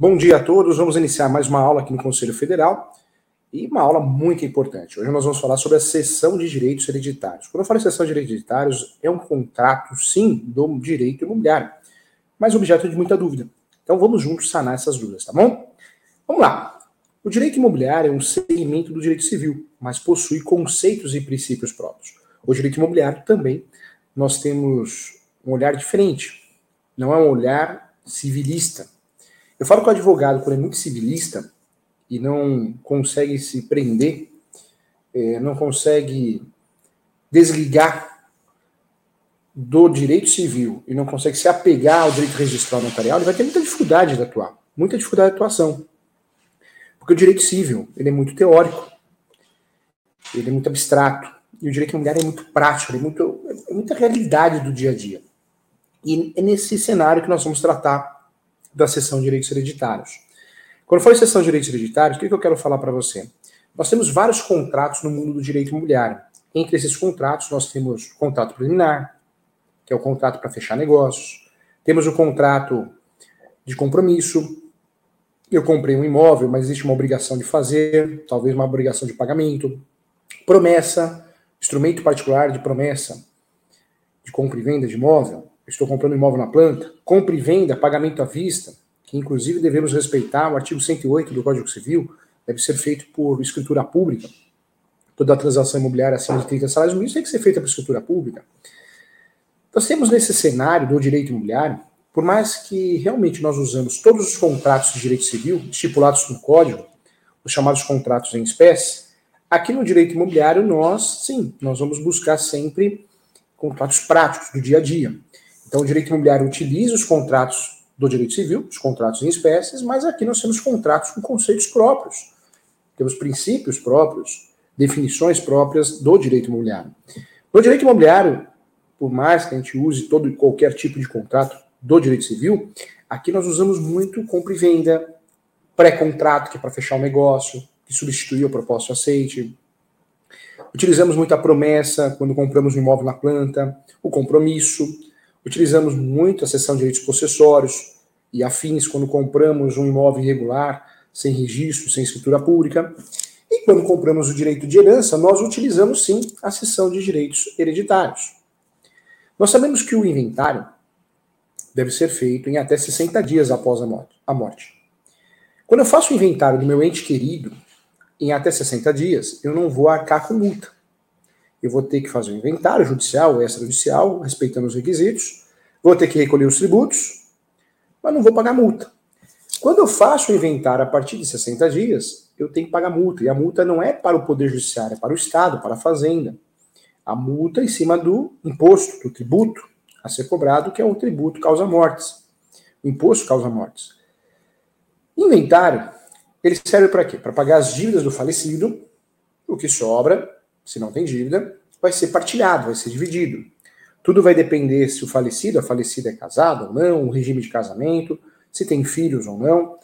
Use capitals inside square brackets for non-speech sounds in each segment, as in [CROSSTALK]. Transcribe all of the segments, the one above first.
Bom dia a todos. Vamos iniciar mais uma aula aqui no Conselho Federal e uma aula muito importante. Hoje nós vamos falar sobre a cessão de direitos hereditários. Quando eu falo cessão de direitos hereditários, é um contrato, sim, do direito imobiliário, mas objeto de muita dúvida. Então vamos juntos sanar essas dúvidas, tá bom? Vamos lá. O direito imobiliário é um segmento do direito civil, mas possui conceitos e princípios próprios. O direito imobiliário também nós temos um olhar diferente. Não é um olhar civilista, eu falo que o advogado, quando é muito civilista e não consegue se prender, é, não consegue desligar do direito civil e não consegue se apegar ao direito registral notarial, ele vai ter muita dificuldade de atuar, muita dificuldade de atuação. Porque o direito civil, ele é muito teórico, ele é muito abstrato, e o direito imobiliário é muito prático, é, muito, é muita realidade do dia a dia. E é nesse cenário que nós vamos tratar da seção de direitos hereditários. Quando for seção de direitos hereditários, o que, eu quero falar para você? Nós temos vários contratos no mundo do direito imobiliário. Entre esses contratos, nós temos o contrato preliminar, que é o contrato para fechar negócios. Temos o contrato de compromisso. Eu comprei um imóvel, mas existe uma obrigação de fazer, talvez uma obrigação de pagamento. Promessa, instrumento particular de promessa de compra e venda de imóvel estou comprando imóvel na planta, compra e venda, pagamento à vista, que inclusive devemos respeitar o artigo 108 do Código Civil, deve ser feito por escritura pública. Toda transação imobiliária acima de 30 salários mínimos tem que ser feita por escritura pública. Nós temos nesse cenário do direito imobiliário, por mais que realmente nós usamos todos os contratos de direito civil estipulados no Código, os chamados contratos em espécie, aqui no direito imobiliário nós, sim, nós vamos buscar sempre contratos práticos do dia a dia. Então, o direito imobiliário utiliza os contratos do direito civil, os contratos em espécies, mas aqui nós temos contratos com conceitos próprios. Temos princípios próprios, definições próprias do direito imobiliário. No direito imobiliário, por mais que a gente use todo e qualquer tipo de contrato do direito civil, aqui nós usamos muito compra e venda, pré-contrato, que é para fechar um negócio, que substitui o propósito aceite. Utilizamos muito a promessa quando compramos um imóvel na planta, o compromisso, Utilizamos muito a seção de direitos possessórios e afins quando compramos um imóvel irregular, sem registro, sem escritura pública. E quando compramos o direito de herança, nós utilizamos sim a seção de direitos hereditários. Nós sabemos que o inventário deve ser feito em até 60 dias após a morte. Quando eu faço o inventário do meu ente querido em até 60 dias, eu não vou arcar com multa eu vou ter que fazer um inventário judicial ou extrajudicial, respeitando os requisitos, vou ter que recolher os tributos, mas não vou pagar multa. Quando eu faço o inventário a partir de 60 dias, eu tenho que pagar multa. E a multa não é para o Poder Judiciário, é para o Estado, para a Fazenda. A multa é em cima do imposto, do tributo a ser cobrado, que é o tributo causa-mortes. O imposto causa-mortes. Inventário, ele serve para quê? Para pagar as dívidas do falecido, o que sobra se não tem dívida, vai ser partilhado, vai ser dividido. Tudo vai depender se o falecido, a falecida é casado ou não, o regime de casamento, se tem filhos ou não,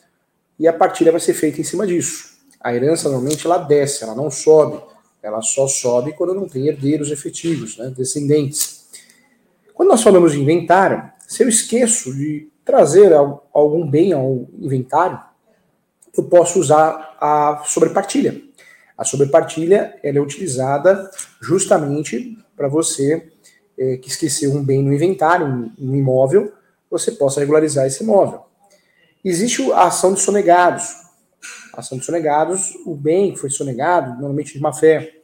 e a partilha vai ser feita em cima disso. A herança normalmente ela desce, ela não sobe, ela só sobe quando não tem herdeiros efetivos, né, descendentes. Quando nós falamos de inventário, se eu esqueço de trazer algum bem ao inventário, eu posso usar a sobrepartilha. A sobrepartilha ela é utilizada justamente para você é, que esqueceu um bem no inventário, um, um imóvel, você possa regularizar esse imóvel. Existe a ação de sonegados. A ação de sonegados, o bem que foi sonegado, normalmente de má fé.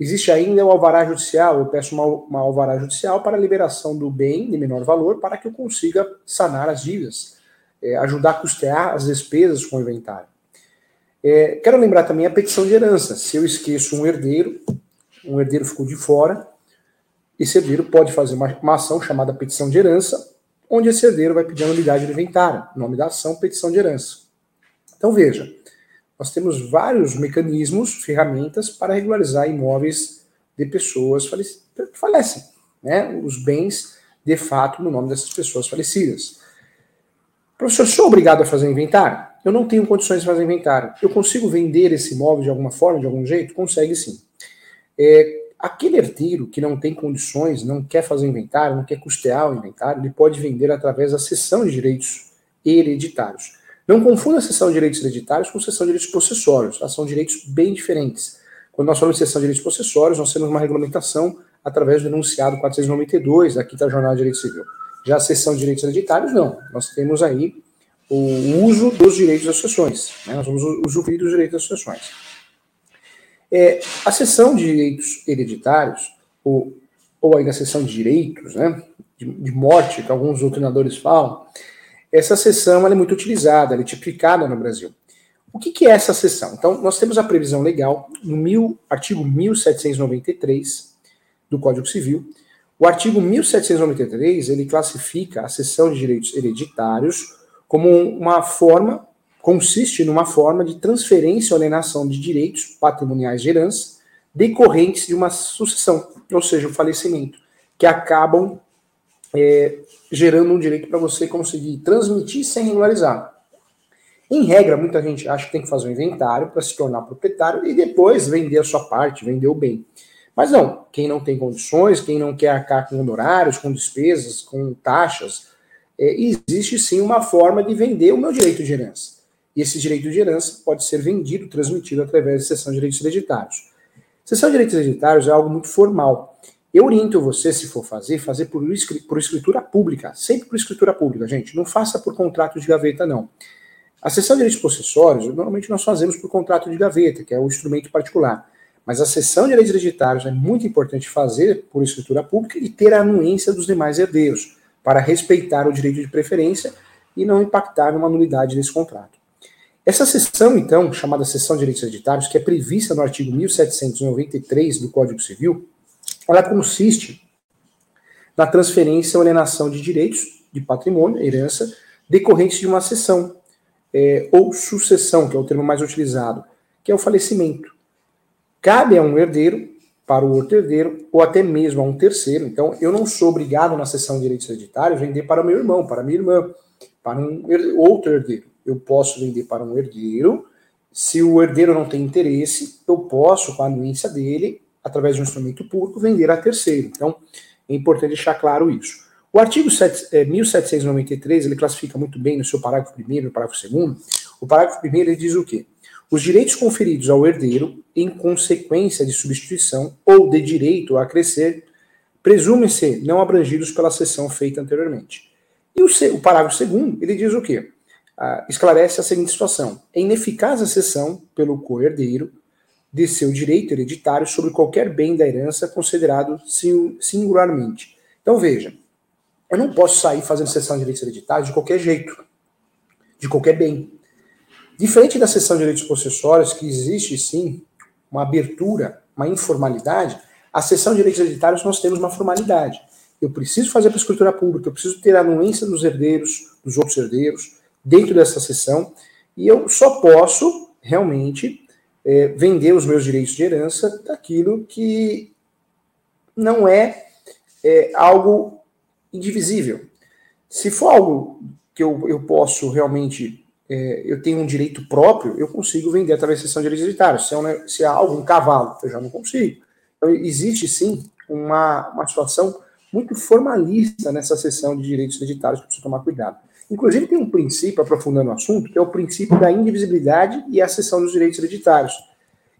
Existe ainda o alvará judicial. Eu peço uma, uma alvará judicial para a liberação do bem de menor valor para que eu consiga sanar as dívidas, é, ajudar a custear as despesas com o inventário. É, quero lembrar também a petição de herança. Se eu esqueço um herdeiro, um herdeiro ficou de fora, esse herdeiro pode fazer uma, uma ação chamada petição de herança, onde esse herdeiro vai pedir a nulidade do inventário. Nome da ação, petição de herança. Então veja, nós temos vários mecanismos, ferramentas para regularizar imóveis de pessoas que falecem, né? os bens de fato no nome dessas pessoas falecidas. Professor, sou obrigado a fazer inventário? Eu não tenho condições de fazer inventário. Eu consigo vender esse imóvel de alguma forma, de algum jeito? Consegue sim. É, aquele herdeiro que não tem condições, não quer fazer inventário, não quer custear o inventário, ele pode vender através da cessão de direitos hereditários. Não confunda a sessão de direitos hereditários com a sessão de direitos possessórios. São direitos bem diferentes. Quando nós falamos de sessão de direitos possessórios, nós temos uma regulamentação através do enunciado 492 da Quinta Jornada de Direito Civil. Já a sessão de direitos hereditários, não. Nós temos aí o uso dos direitos das sucessões. Né? Nós vamos usufruir dos direitos das sucessões. É, a sessão de direitos hereditários, ou, ou ainda a sessão de direitos, né, de, de morte, que alguns doutrinadores falam, essa sessão é muito utilizada, ela é tipicada no Brasil. O que, que, é essa sessão? Então, nós temos a previsão legal no mil, artigo 1793 do Código Civil. O artigo 1793 ele classifica a sessão de direitos hereditários como uma forma, consiste numa forma de transferência ou alienação de direitos patrimoniais de herança decorrentes de uma sucessão, ou seja, o falecimento, que acabam é, gerando um direito para você conseguir transmitir sem regularizar. Em regra, muita gente acha que tem que fazer um inventário para se tornar proprietário e depois vender a sua parte, vender o bem. Mas não, quem não tem condições, quem não quer arcar com honorários, com despesas, com taxas, é, existe sim uma forma de vender o meu direito de herança. E esse direito de herança pode ser vendido, transmitido através de sessão de direitos hereditários. Sessão de direitos hereditários é algo muito formal. Eu oriento você, se for fazer, fazer por, por escritura pública. Sempre por escritura pública, gente. Não faça por contrato de gaveta, não. A sessão de direitos possessórios, normalmente nós fazemos por contrato de gaveta, que é o instrumento particular. Mas a sessão de direitos hereditários é muito importante fazer por escritura pública e ter a anuência dos demais herdeiros para respeitar o direito de preferência e não impactar numa nulidade desse contrato. Essa sessão, então, chamada sessão de direitos hereditários, que é prevista no artigo 1793 do Código Civil, ela consiste na transferência ou alienação de direitos de patrimônio, herança, decorrentes de uma sessão, é, ou sucessão, que é o termo mais utilizado, que é o falecimento. Cabe a um herdeiro para o outro herdeiro, ou até mesmo a um terceiro. Então, eu não sou obrigado na sessão de direitos hereditários vender para meu irmão, para minha irmã, para um outro herdeiro. Eu posso vender para um herdeiro. Se o herdeiro não tem interesse, eu posso, com a anuência dele, através de um instrumento público, vender a terceiro. Então, é importante deixar claro isso. O artigo 7, é, 1793, ele classifica muito bem no seu parágrafo 1 e parágrafo 2 O parágrafo 1 ele diz o quê? Os direitos conferidos ao herdeiro em consequência de substituição ou de direito a crescer presumem-se não abrangidos pela sessão feita anteriormente. E o, o parágrafo segundo, ele diz o quê? Ah, esclarece a seguinte situação. É ineficaz a cessão pelo co-herdeiro de seu direito hereditário sobre qualquer bem da herança considerado singularmente. Então veja, eu não posso sair fazendo cessão de direitos hereditários de qualquer jeito, de qualquer bem. Diferente da sessão de direitos possessórios, que existe sim uma abertura, uma informalidade, a sessão de direitos hereditários nós temos uma formalidade. Eu preciso fazer a escritura pública, eu preciso ter a anuência dos herdeiros, dos outros herdeiros, dentro dessa sessão, e eu só posso realmente é, vender os meus direitos de herança daquilo que não é, é algo indivisível. Se for algo que eu, eu posso realmente é, eu tenho um direito próprio, eu consigo vender através da sessão de direitos hereditários. Se é, um, se é algo, um cavalo, eu já não consigo. Então, existe sim uma, uma situação muito formalista nessa sessão de direitos hereditários que precisa tomar cuidado. Inclusive, tem um princípio, aprofundando o assunto, que é o princípio da indivisibilidade e a cessão dos direitos hereditários.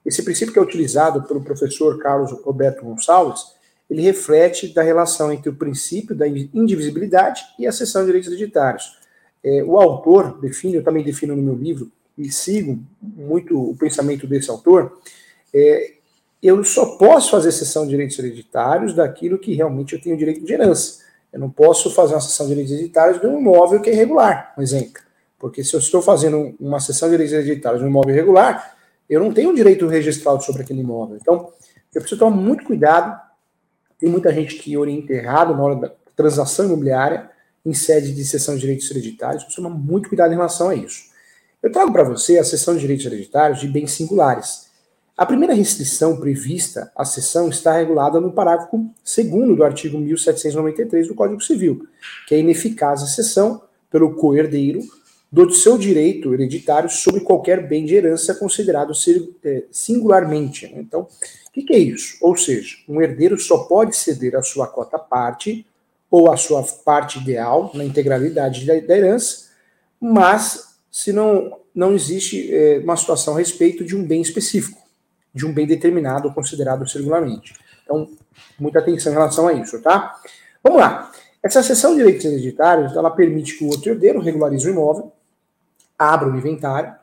Esse princípio que é utilizado pelo professor Carlos Roberto Gonçalves, ele reflete da relação entre o princípio da indivisibilidade e a cessão de direitos hereditários. É, o autor define, eu também defino no meu livro, e sigo muito o pensamento desse autor, é, eu só posso fazer sessão de direitos hereditários daquilo que realmente eu tenho direito de herança. Eu não posso fazer uma sessão de direitos hereditários de um imóvel que é irregular, um exemplo. Porque se eu estou fazendo uma sessão de direitos hereditários de um imóvel irregular, eu não tenho direito registrado sobre aquele imóvel. Então, eu preciso tomar muito cuidado. Tem muita gente que orienta errado na hora da transação imobiliária em sede de sessão de direitos hereditários, precisa tomar muito cuidado em relação a isso. Eu trago para você a sessão de direitos hereditários de bens singulares. A primeira restrição prevista à sessão está regulada no parágrafo 2 do artigo 1793 do Código Civil, que é ineficaz a sessão pelo coerdeiro do seu direito hereditário sobre qualquer bem de herança considerado é, singularmente. Então, o que é isso? Ou seja, um herdeiro só pode ceder a sua cota parte ou a sua parte ideal na integralidade da, herança, mas se não, não existe é, uma situação a respeito de um bem específico, de um bem determinado considerado singularmente. Então, muita atenção em relação a isso, tá? Vamos lá. Essa seção de direitos hereditários, ela permite que o outro herdeiro regularize o imóvel, abra o inventário,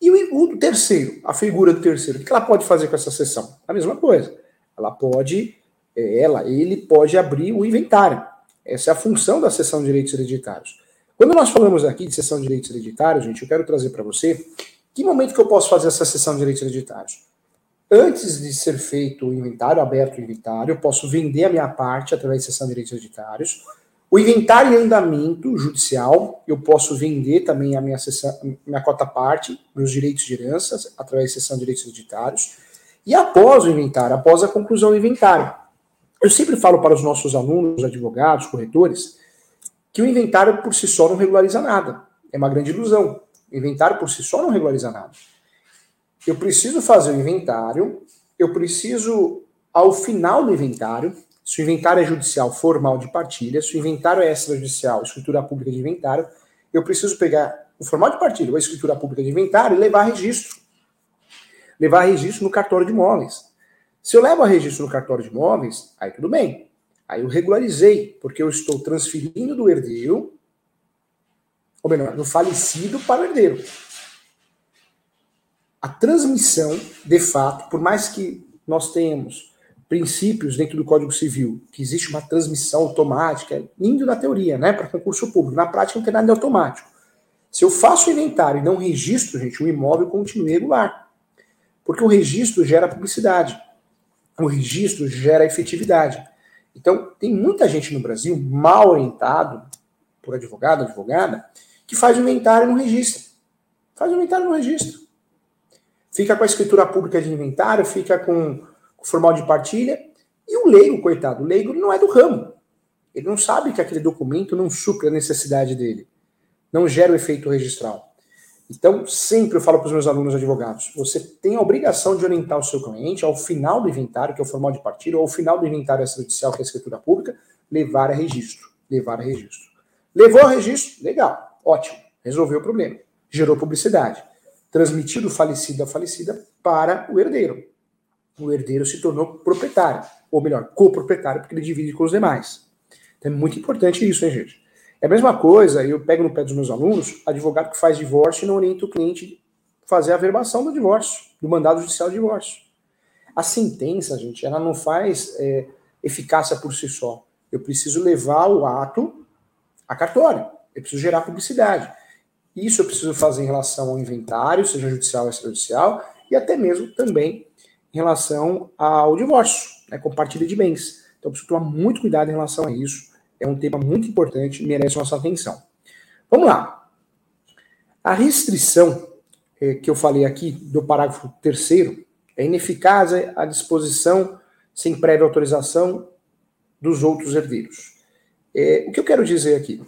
e o, o terceiro, a figura do terceiro, o que ela pode fazer com essa seção? A mesma coisa. Ela pode, ela, ele pode abrir o inventário. Essa é a função da seção de direitos hereditários. Quando nós falamos aqui de seção de direitos hereditários, gente, eu quero trazer para você que momento que eu posso fazer essa seção de direitos hereditários? Antes de ser feito o inventário, aberto o inventário, eu posso vender a minha parte através de seção de direitos hereditários. O inventário em andamento judicial, eu posso vender também a minha, sessão, minha cota parte, meus direitos de herança, através de seção de direitos hereditários. E após o inventário, após a conclusão do inventário. Eu sempre falo para os nossos alunos, advogados, corretores, que o inventário por si só não regulariza nada. É uma grande ilusão. O inventário por si só não regulariza nada. Eu preciso fazer o inventário, eu preciso, ao final do inventário, se o inventário é judicial formal de partilha, se o inventário é extrajudicial, escritura pública de inventário, eu preciso pegar o formal de partilha ou a escritura pública de inventário e levar registro. Levar registro no cartório de imóveis. Se eu levo a registro no cartório de imóveis, aí tudo bem. Aí eu regularizei, porque eu estou transferindo do herdeiro, ou melhor, do falecido para o herdeiro a transmissão, de fato, por mais que nós tenhamos princípios dentro do Código Civil, que existe uma transmissão automática, é lindo na teoria, né, para concurso público, na prática não tem nada de automático. Se eu faço o inventário e não registro, gente, o imóvel continua irregular. Porque o registro gera publicidade. O registro gera efetividade. Então, tem muita gente no Brasil mal orientado por advogado, advogada, que faz inventário não registra. Faz o inventário não registra fica com a escritura pública de inventário, fica com o formal de partilha, e o leigo, coitado, o leigo não é do ramo. Ele não sabe que aquele documento não supre a necessidade dele, não gera o efeito registral. Então, sempre eu falo para os meus alunos advogados: você tem a obrigação de orientar o seu cliente ao final do inventário, que é o formal de partilha, ou ao final do inventário extrajudicial, que é a escritura pública, levar a registro. Levar a registro. Levou a registro? Legal, ótimo, resolveu o problema. Gerou publicidade transmitir do falecido à falecida para o herdeiro. O herdeiro se tornou proprietário, ou melhor, coproprietário, porque ele divide com os demais. Então é muito importante isso, hein, gente? É a mesma coisa, eu pego no pé dos meus alunos, advogado que faz divórcio e não orienta o cliente a fazer a verbação do divórcio, do mandado judicial de divórcio. A sentença, gente, ela não faz é, eficácia por si só. Eu preciso levar o ato a cartório. Eu preciso gerar publicidade. Isso eu preciso fazer em relação ao inventário, seja judicial ou extrajudicial, e até mesmo também em relação ao divórcio, né, compartilha de bens. Então, eu preciso tomar muito cuidado em relação a isso. É um tema muito importante merece nossa atenção. Vamos lá. A restrição eh, que eu falei aqui do parágrafo terceiro é ineficaz a disposição sem prévia autorização dos outros herdeiros. Eh, o que eu quero dizer aqui?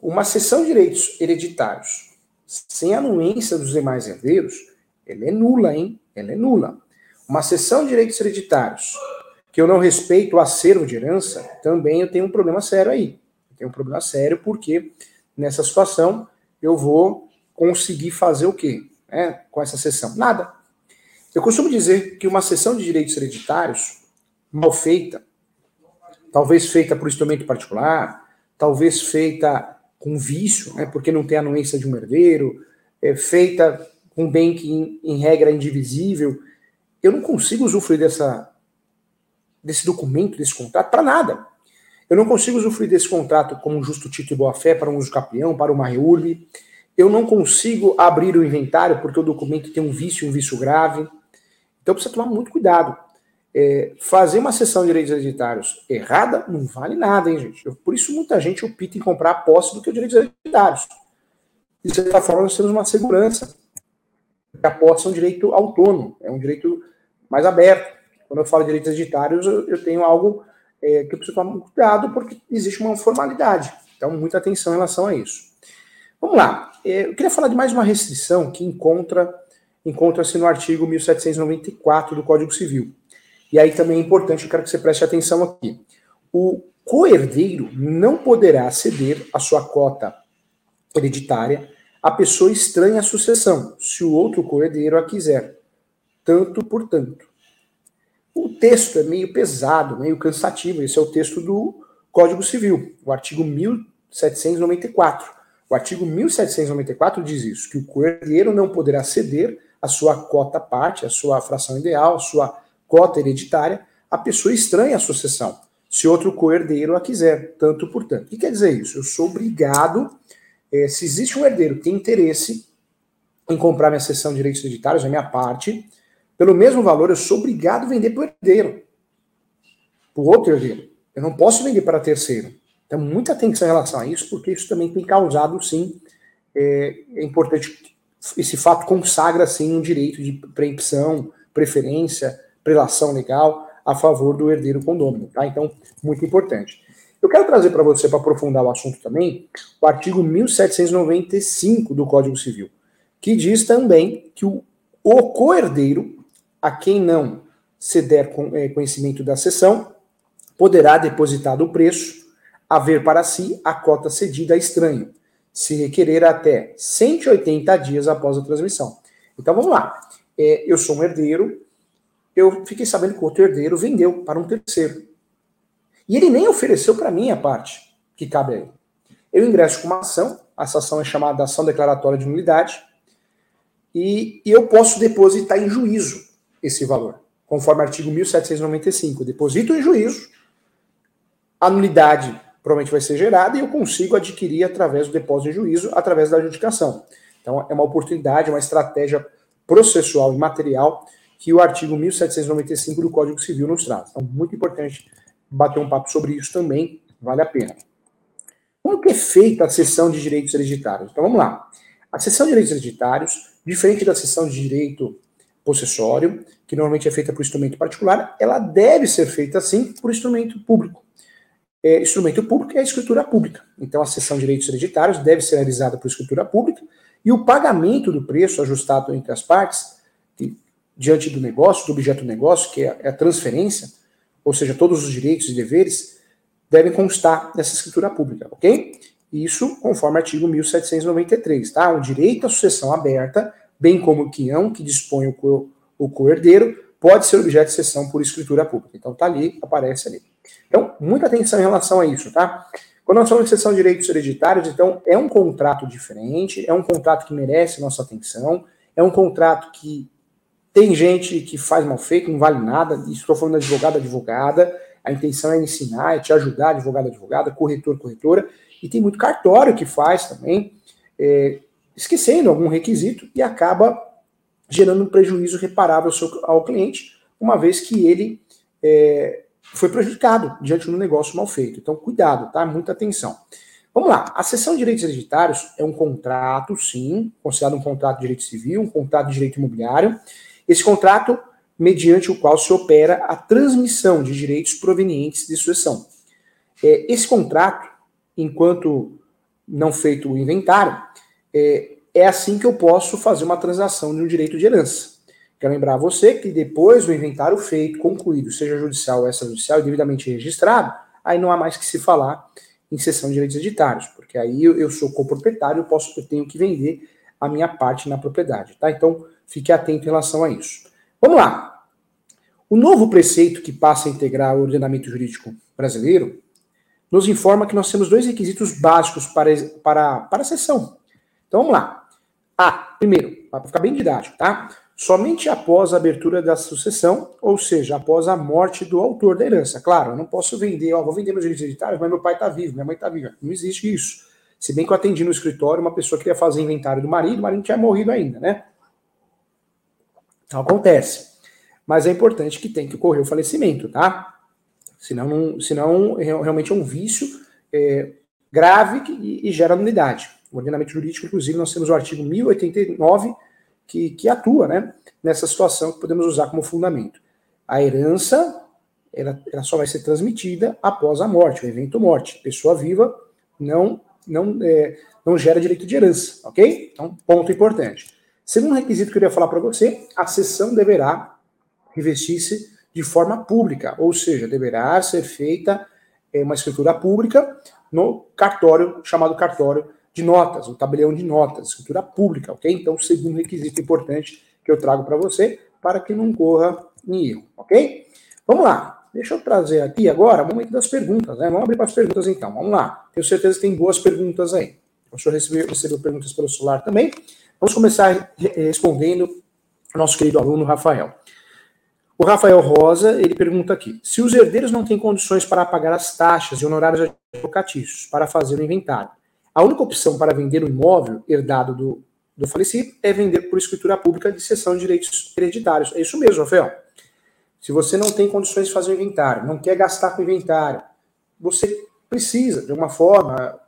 Uma cessão de direitos hereditários sem anuência dos demais herdeiros, ela é nula, hein? Ela é nula. Uma cessão de direitos hereditários que eu não respeito o acervo de herança, também eu tenho um problema sério aí. Eu tenho um problema sério porque nessa situação eu vou conseguir fazer o quê né, com essa cessão? Nada. Eu costumo dizer que uma cessão de direitos hereditários mal feita, talvez feita por instrumento particular, talvez feita com vício, né, porque não tem anuência de um herdeiro, é feita com bem que, em, em regra, é indivisível, eu não consigo usufruir dessa, desse documento, desse contrato, para nada. Eu não consigo usufruir desse contrato como um justo título e boa-fé para um uso capião, para uma reúbe. Eu não consigo abrir o inventário porque o documento tem um vício, um vício grave. Então precisa tomar muito cuidado é, fazer uma sessão de direitos hereditários errada não vale nada, hein, gente? Por isso muita gente opta em comprar a posse do que os direitos hereditários. De certa forma, nós temos uma segurança. A posse é um direito autônomo, é um direito mais aberto. Quando eu falo de direitos hereditários, eu, eu tenho algo é, que eu preciso tomar cuidado porque existe uma formalidade. Então, muita atenção em relação a isso. Vamos lá. É, eu queria falar de mais uma restrição que encontra encontra-se no artigo 1794 do Código Civil. E aí também é importante, eu quero que você preste atenção aqui. O coerdeiro não poderá ceder a sua cota hereditária a pessoa estranha a sucessão, se o outro coerdeiro a quiser, tanto por tanto. O texto é meio pesado, meio cansativo. Esse é o texto do Código Civil, o artigo 1794. O artigo 1794 diz isso, que o coerdeiro não poderá ceder a sua cota parte, a sua fração ideal, a sua cota hereditária, a pessoa estranha à sucessão, se outro coerdeiro a quiser, tanto por tanto. O que quer dizer isso? Eu sou obrigado, é, se existe um herdeiro que tem interesse em comprar minha sessão de direitos hereditários, a minha parte, pelo mesmo valor, eu sou obrigado a vender para o herdeiro, para o outro herdeiro. Eu não posso vender para terceiro. Então, muita atenção em relação a isso, porque isso também tem causado, sim, é, é importante, esse fato consagra, sim, um direito de preempção, preferência, prelação legal a favor do herdeiro condômino, tá? Então, muito importante. Eu quero trazer para você, para aprofundar o assunto também, o artigo 1795 do Código Civil, que diz também que o, o coerdeiro, a quem não se der é, conhecimento da sessão, poderá depositar do preço haver para si a cota cedida a estranho, se requerer até 180 dias após a transmissão. Então vamos lá. É, eu sou um herdeiro, eu fiquei sabendo que o outro herdeiro vendeu para um terceiro. E ele nem ofereceu para mim a parte que cabe a ele. Eu ingresso com uma ação, essa ação é chamada ação declaratória de nulidade, e, e eu posso depositar em juízo esse valor, conforme artigo 1795. deposito em juízo, a nulidade provavelmente vai ser gerada e eu consigo adquirir através do depósito em juízo, através da adjudicação. Então, é uma oportunidade, uma estratégia processual e material que o artigo 1795 do Código Civil nos traz. Então, muito importante bater um papo sobre isso também, vale a pena. Como que é feita a cessão de direitos hereditários? Então, vamos lá. A cessão de direitos hereditários, diferente da cessão de direito possessório, que normalmente é feita por instrumento particular, ela deve ser feita, sim, por instrumento público é, instrumento público é a escritura pública. Então, a cessão de direitos hereditários deve ser realizada por escritura pública e o pagamento do preço ajustado entre as partes, que, diante do negócio, do objeto do negócio, que é a transferência, ou seja, todos os direitos e deveres, devem constar nessa escritura pública, ok? Isso conforme artigo 1793, tá? O direito à sucessão aberta, bem como o quião que dispõe o, co o coerdeiro, pode ser objeto de cessão por escritura pública. Então tá ali, aparece ali. Então, muita atenção em relação a isso, tá? Quando nós falamos de cessão de direitos hereditários, então é um contrato diferente, é um contrato que merece nossa atenção, é um contrato que tem gente que faz mal feito, não vale nada, estou falando de advogado, advogada, a intenção é ensinar, é te ajudar, advogado, advogada, corretor, corretora, e tem muito cartório que faz também, é, esquecendo algum requisito e acaba gerando um prejuízo reparável ao, cliente, uma vez que ele é, foi prejudicado diante de um negócio mal feito. Então, cuidado, tá? Muita atenção. Vamos lá. A cessão de direitos hereditários é um contrato, sim, considerado um contrato de direito civil, um contrato de direito imobiliário. Esse contrato, mediante o qual se opera a transmissão de direitos provenientes de sucessão. É, esse contrato, enquanto não feito o inventário, é, é assim que eu posso fazer uma transação de um direito de herança. Quero lembrar a você que depois do inventário feito, concluído, seja judicial ou extrajudicial e devidamente registrado, aí não há mais que se falar em cessão de direitos hereditários, porque aí eu, sou coproprietário, eu posso, eu tenho que vender a minha parte na propriedade, tá? Então, fique atento em relação a isso. Vamos lá. O novo preceito que passa a integrar o ordenamento jurídico brasileiro nos informa que nós temos dois requisitos básicos para, para, para a cessão. Então, vamos lá. A, primeiro, para ficar bem didático, tá? somente após a abertura da sucessão, ou seja, após a morte do autor da herança. Claro, eu não posso vender, ó, vou vender meus direitos hereditários, mas meu pai está vivo, minha mãe está viva. Não existe isso. Se bem que eu atendi no escritório, uma pessoa queria fazer inventário do marido, o marido tinha morrido ainda, né? Então acontece. Mas é importante que tem que ocorrer o falecimento, tá? Senão, não, senão realmente é um vício é, grave que, e, e gera nulidade. O ordenamento jurídico, inclusive, nós temos o artigo 1089 que, que atua né, nessa situação que podemos usar como fundamento. A herança ela, ela só vai ser transmitida após a morte, o evento morte. Pessoa viva não, não, é, não gera direito de herança, ok? Então, ponto importante. Segundo requisito que eu queria falar para você, a sessão deverá revestir-se de forma pública, ou seja, deverá ser feita é, uma escritura pública no cartório, chamado cartório de notas, o tabelião de notas, escritura pública, ok? Então, o segundo requisito importante que eu trago para você, para que não corra em erro, ok? Vamos lá. Deixa eu trazer aqui agora o momento das perguntas, né? Vamos abrir para as perguntas então. Vamos lá. Tenho certeza que tem boas perguntas aí. O senhor recebeu, recebeu perguntas pelo celular também. Vamos começar respondendo ao nosso querido aluno Rafael. O Rafael Rosa, ele pergunta aqui: se os herdeiros não têm condições para pagar as taxas e honorários advocatícios para fazer o inventário, a única opção para vender o imóvel herdado do, do falecido é vender por escritura pública de cessão de direitos hereditários. É isso mesmo, Rafael. Se você não tem condições de fazer o inventário, não quer gastar com inventário, você precisa, de uma forma,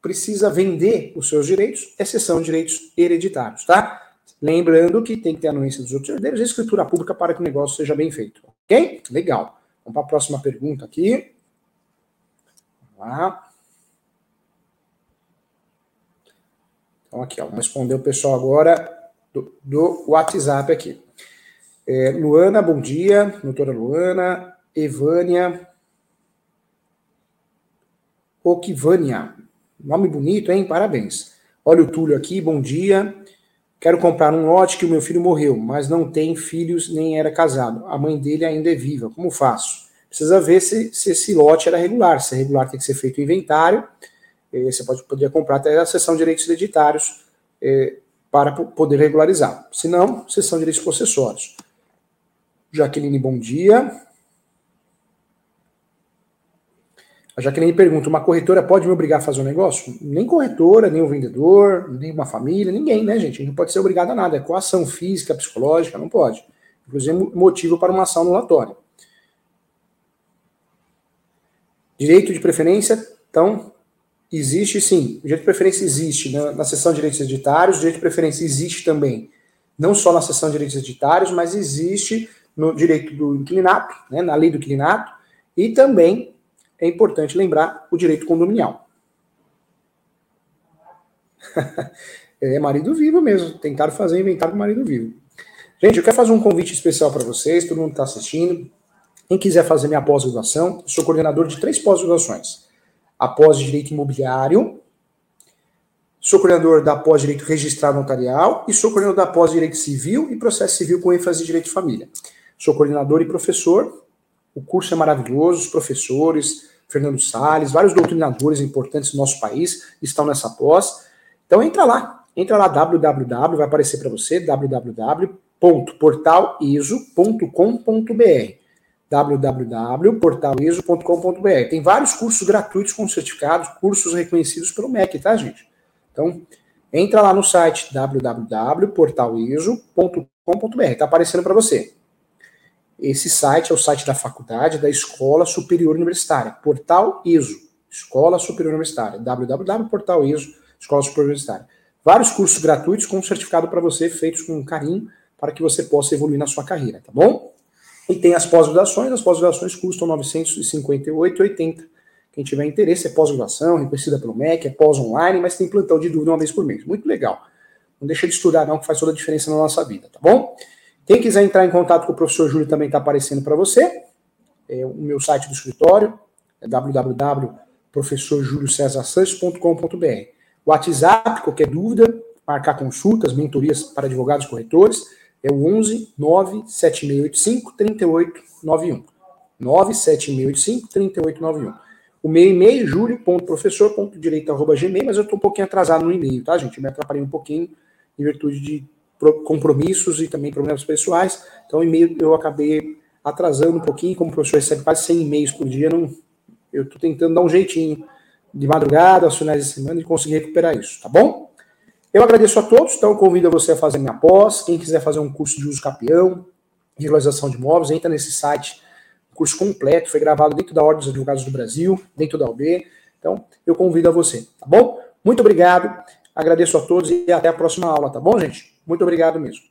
precisa vender os seus direitos, exceção de direitos hereditários, tá? Lembrando que tem que ter anuência dos outros herdeiros e escritura pública para que o negócio seja bem feito. Ok? Legal. Vamos para a próxima pergunta aqui. Vamos lá. Então, aqui, ó, vamos responder o pessoal agora do, do WhatsApp aqui. É, Luana, bom dia. Doutora Luana. Evânia. Okivânia. Nome bonito, hein? Parabéns. Olha o Túlio aqui, bom dia. Quero comprar um lote que o meu filho morreu, mas não tem filhos nem era casado. A mãe dele ainda é viva. Como faço? Precisa ver se, se esse lote era regular. Se é regular, tem que ser feito o inventário. Você pode poder comprar até a sessão de direitos hereditários é, para poder regularizar. Se não, sessão de direitos possessórios. Jaqueline, bom dia. A Jaqueline pergunta: uma corretora pode me obrigar a fazer um negócio? Nem corretora, nem o vendedor, nem uma família, ninguém, né, gente? A gente não pode ser obrigado a nada. É coação física, psicológica, não pode. Inclusive, motivo para uma ação anulatória. Direito de preferência, então, existe sim. O direito de preferência existe na, na seção de direitos hereditários, o direito de preferência existe também, não só na seção de direitos hereditários, mas existe no direito do inquilinato, né, na lei do inquilinato, e também é importante lembrar o direito condominial. [LAUGHS] é marido vivo mesmo, tentaram fazer inventário do marido vivo. Gente, eu quero fazer um convite especial para vocês, todo mundo está assistindo. Quem quiser fazer minha pós-graduação, sou coordenador de três pós-graduações. A pós de Direito Imobiliário, sou coordenador da pós Direito Registrado Notarial e sou coordenador da pós Direito Civil e Processo Civil com ênfase em Direito de Família. Sou coordenador e professor. O curso é maravilhoso, os professores, Fernando Salles, vários doutrinadores importantes do nosso país estão nessa pós. Então entra lá, entra lá www, vai aparecer para você www.portaliso.com.br www.portaliso.com.br. Tem vários cursos gratuitos com certificados, cursos reconhecidos pelo MEC, tá, gente? Então, entra lá no site www.portaliso.com.br, está aparecendo para você. Esse site é o site da faculdade da Escola Superior Universitária, Portal ISO, Escola Superior Universitária, www.portaliso, Escola Superior Universitária. Vários cursos gratuitos com certificado para você, feitos com carinho, para que você possa evoluir na sua carreira, tá bom? E tem as pós-graduações, as pós-graduações custam R$ 958,80. Quem tiver interesse é pós-graduação, reconhecida pelo MEC, é pós-online, mas tem plantão de dúvida uma vez por mês. Muito legal. Não deixa de estudar não, que faz toda a diferença na nossa vida, tá bom? Quem quiser entrar em contato com o professor Júlio também está aparecendo para você. É o meu site do escritório é www.professorjuliocesarsantos.com.br. WhatsApp, qualquer dúvida, marcar consultas, mentorias para advogados corretores, é o 11 97685 3891. 97685 3891. O meu e-mail, julio.professor.direito.gmail, mas eu estou um pouquinho atrasado no e-mail, tá, gente? Eu me atrapalhei um pouquinho em virtude de compromissos e também problemas pessoais. Então, o e-mail eu acabei atrasando um pouquinho, como o professor recebe quase 100 e-mails por dia, não, eu estou tentando dar um jeitinho de madrugada, aos finais de semana, de conseguir recuperar isso, tá bom? Eu agradeço a todos, então convido você a fazer minha pós. Quem quiser fazer um curso de uso capião, regularização de imóveis, entra nesse site, curso completo, foi gravado dentro da Ordem dos Advogados do Brasil, dentro da UB. Então, eu convido a você, tá bom? Muito obrigado, agradeço a todos e até a próxima aula, tá bom, gente? Muito obrigado mesmo.